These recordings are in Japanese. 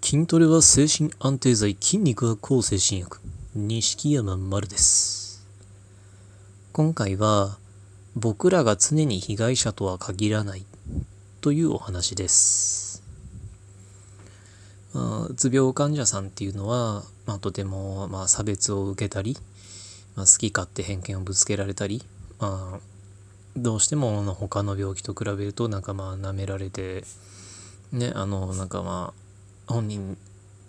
筋トレは精神安定剤、筋肉は抗精神薬。錦山丸です。今回は、僕らが常に被害者とは限らないというお話です。まあうつ病患者さんっていうのは、まあ、とても、まあ、差別を受けたり、まあ、好き勝手偏見をぶつけられたり、まあ、どうしても他の病気と比べるとなんかまあ舐められてねあのなんかまあ本人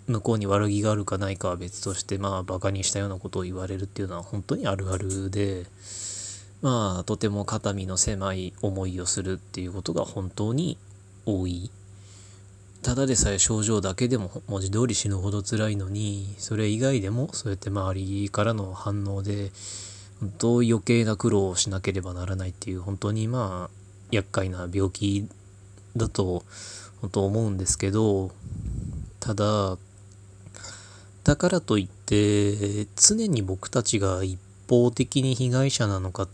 向こうに悪気があるかないかは別としてまあバカにしたようなことを言われるっていうのは本当にあるあるでまあとても肩身の狭い思いをするっていうことが本当に多い。ただでさえ症状だけでも文字通り死ぬほど辛いのにそれ以外でもそうやって周りからの反応で本当余計な苦労をしなければならないっていう本当にまあ厄介な病気だと本当思うんですけどただだからといって常に僕たちが一方的に被害者なのかって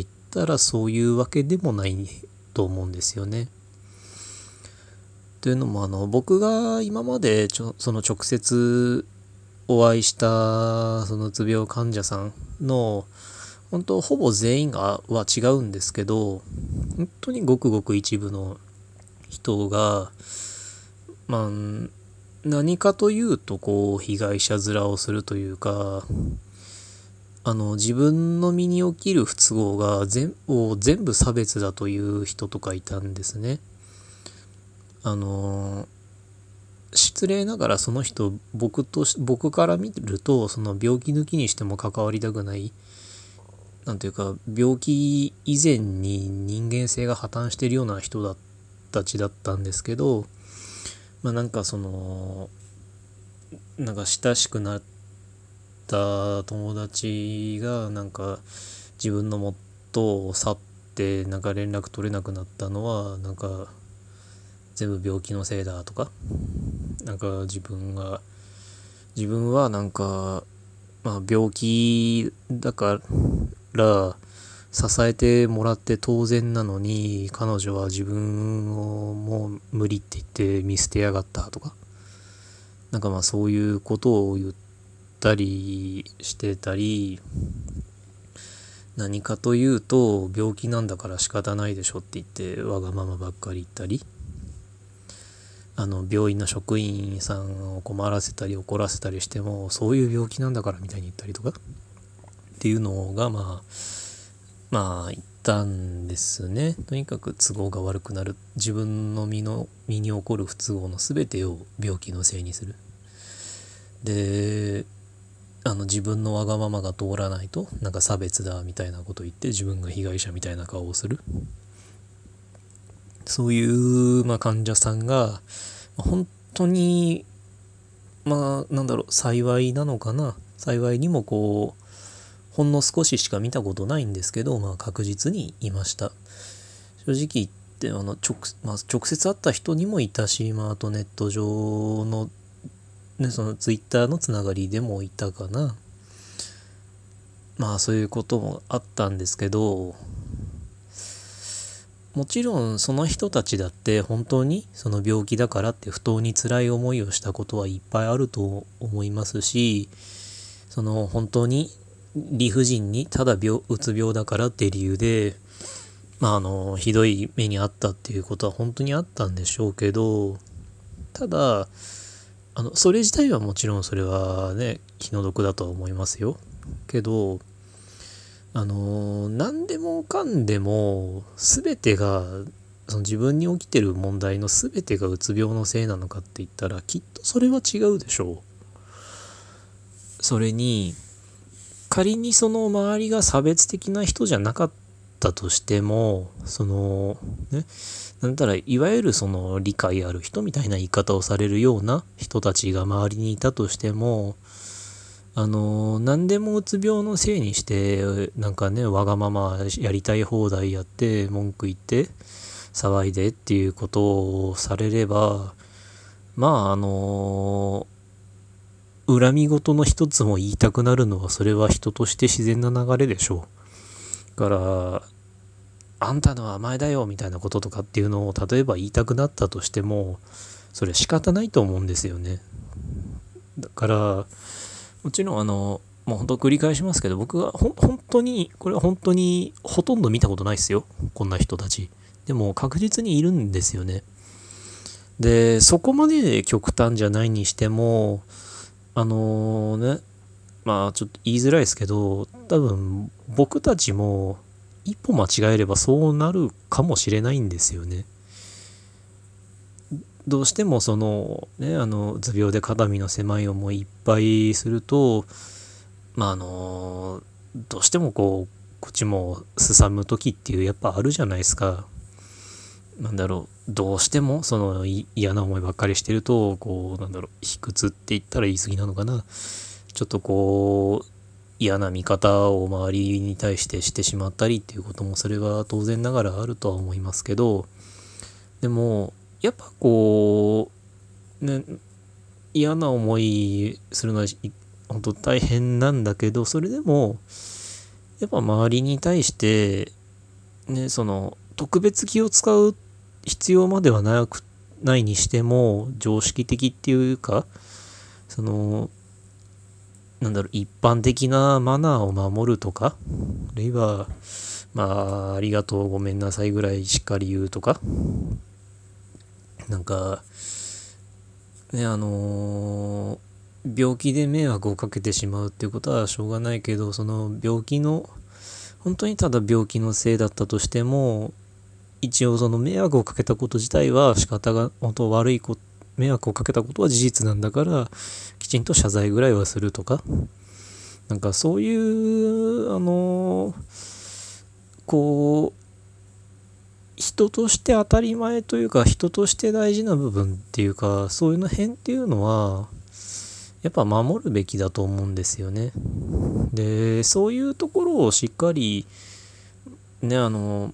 言ったらそういうわけでもないと思うんですよね。というのもあの僕が今までちょその直接お会いしたそのうつ病患者さんの本当ほぼ全員がは違うんですけど本当にごくごく一部の人がまあ何かというとこう被害者面をするというかあの自分の身に起きる不都合が全を全部差別だという人とかいたんですね。あの失礼ながらその人僕と僕から見るとその病気抜きにしても関わりたくないなんていうか病気以前に人間性が破綻してるような人だたちだったんですけどまあなんかそのなんか親しくなった友達がなんか自分の元を去ってなんか連絡取れなくなったのはなんか全部病気のせいだとかなんか自分が自分はなんかまあ病気だから支えてもらって当然なのに彼女は自分をもう無理って言って見捨てやがったとか。なんかまあそういうことを言ったりしてたり何かというと病気なんだから仕方ないでしょって言ってわがままばっかり言ったり。あの病院の職員さんを困らせたり怒らせたりしてもそういう病気なんだからみたいに言ったりとかっていうのがまあまあ言ったんですね。とにかく都合が悪くなる。自分の身の身に起こる不都合の全てを病気のせいにする。であの自分のわがままが通らないとなんか差別だみたいなこと言って自分が被害者みたいな顔をする。そういう、まあ、患者さんが本当にまあなんだろう幸いなのかな。幸いにもこうほんの少ししか見たことないんですけど、まあ、確実にいました。正直言ってあの直,、まあ、直接会った人にもいたし、まあ、あとネット上の,、ね、そのツイッターのつながりでもいたかな。まあそういうこともあったんですけどもちろんその人たちだって本当にその病気だからって不当に辛い思いをしたことはいっぱいあると思いますしその本当に理不尽にただ病うつ病だからっていう理由でまああのひどい目にあったっていうことは本当にあったんでしょうけどただあのそれ自体はもちろんそれはね気の毒だとは思いますよけどあの何でもかんでも全てがその自分に起きてる問題の全てがうつ病のせいなのかって言ったらきっとそれは違うでしょう。それに仮にその周りが差別的な人じゃなかったとしてもそのねなんたらいわゆるその理解ある人みたいな言い方をされるような人たちが周りにいたとしてもあの何でもうつ病のせいにしてなんかねわがままやりたい放題やって文句言って騒いでっていうことをされればまああの恨み事の一つも言いたくなるのはそれは人として自然な流れでしょう。だからあんたのは甘えだよみたいなこととかっていうのを例えば言いたくなったとしてもそれは仕方ないと思うんですよね。だから、もちろんあの、もう本当繰り返しますけど、僕は本当に、これは本当にほとんど見たことないですよ。こんな人たち。でも確実にいるんですよね。で、そこまで極端じゃないにしても、あの、ね、まあちょっと言いづらいですけど、多分僕たちも一歩間違えればそうなるかもしれないんですよね。どうしてもそのねあの図病で肩身の狭い思いいっぱいするとまああのどうしてもこうこっちもすさむ時っていうやっぱあるじゃないですか。なんだろうどうしてもその嫌な思いばっかりしてるとこうなんだろう卑屈って言ったら言い過ぎなのかな。ちょっとこう嫌な見方を周りに対してしてしまったりっていうこともそれは当然ながらあるとは思いますけどでもやっぱこうね嫌な思いするのは本当大変なんだけどそれでもやっぱ周りに対してねその特別気を使うっ必要まではなくないにしても常識的っていうかそのなんだろう一般的なマナーを守るとかあるいはまあありがとうごめんなさいぐらいしっかり言うとかなんかねあのー病気で迷惑をかけてしまうっていうことはしょうがないけどその病気の本当にただ病気のせいだったとしても一応その迷惑をかけたこと自体は仕方が本当悪いこ迷惑をかけたことは事実なんだからきちんと謝罪ぐらいはするとかなんかそういうあのこう人として当たり前というか人として大事な部分っていうかそういうの辺っていうのはやっぱ守るべきだと思うんですよね。でそういうところをしっかりねあの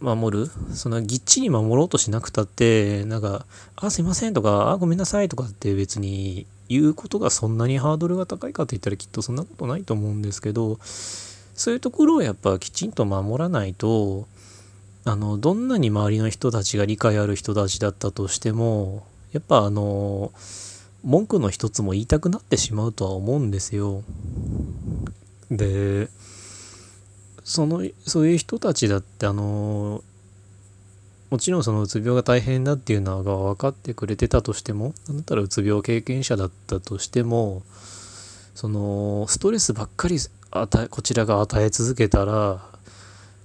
守る？そんなぎっちり守ろうとしなくたってなんか「あすいません」とか「あごめんなさい」とかって別に言うことがそんなにハードルが高いかって言ったらきっとそんなことないと思うんですけどそういうところをやっぱきちんと守らないとあのどんなに周りの人たちが理解ある人たちだったとしてもやっぱあの文句の一つも言いたくなってしまうとは思うんですよ。でそのそういう人たちだってあのもちろんそのうつ病が大変だっていうのが分かってくれてたとしてもなんだったらうつ病経験者だったとしてもそのストレスばっかりこちらが与え続けたら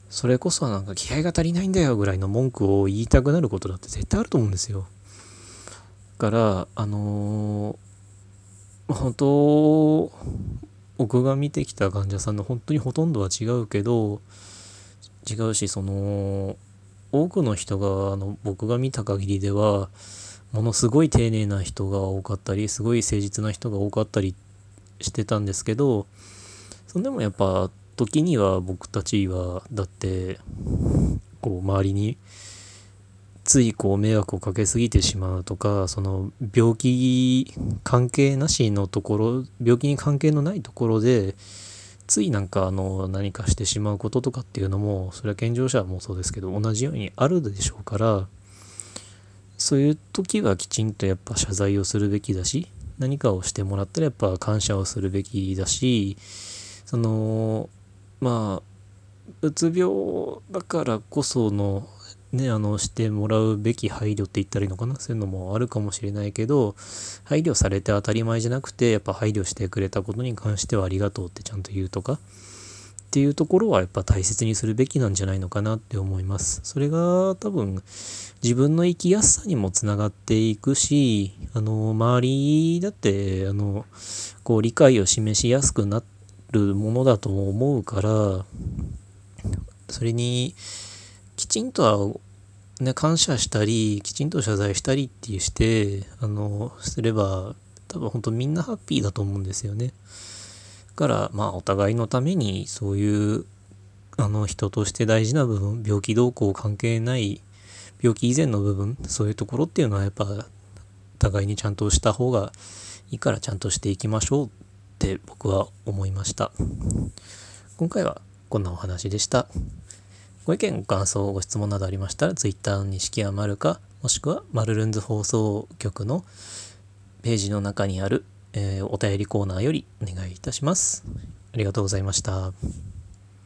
それこそなんか気合が足りないんだよぐらいの文句を言いたくなることだって絶対あると思うんですよ。からあのー、本当僕が見てきた患者さんの本当にほとんどは違うけど違うしその多くの人があの僕が見た限りではものすごい丁寧な人が多かったりすごい誠実な人が多かったりしてたんですけどそんでもやっぱ時には僕たちはだってこう周りについこう迷惑をかけすぎてしまうとかその病気関係なしのところ病気に関係のないところでついなんかあの何かしてしまうこととかっていうのもそれは健常者もそうですけど同じようにあるでしょうからそういう時はきちんとやっぱ謝罪をするべきだし何かをしてもらったらやっぱ感謝をするべきだしそのまあうつ病だからこそのね、あの、してもらうべき配慮って言ったらいいのかな？そういうのもあるかもしれないけど、配慮されて当たり前じゃなくて、やっぱ配慮してくれたことに関してはありがとうってちゃんと言うとか、っていうところはやっぱ大切にするべきなんじゃないのかなって思います。それが多分自分の生きやすさにもつながっていくし、あの、周りだって、あの、こう理解を示しやすくなるものだと思うから、それに、きちんとはね、感謝したり、きちんと謝罪したりってして、あの、すれば、多分本当みんなハッピーだと思うんですよね。だから、まあ、お互いのために、そういう、あの、人として大事な部分、病気動向関係ない、病気以前の部分、そういうところっていうのは、やっぱ、互いにちゃんとした方がいいから、ちゃんとしていきましょうって僕は思いました。今回はこんなお話でした。ご意見、ご感想、ご質問などありましたら、Twitter の錦山るか、もしくはマルルンズ放送局のページの中にある、えーお便りコーナーよりお願いいたします。ありがとうございました。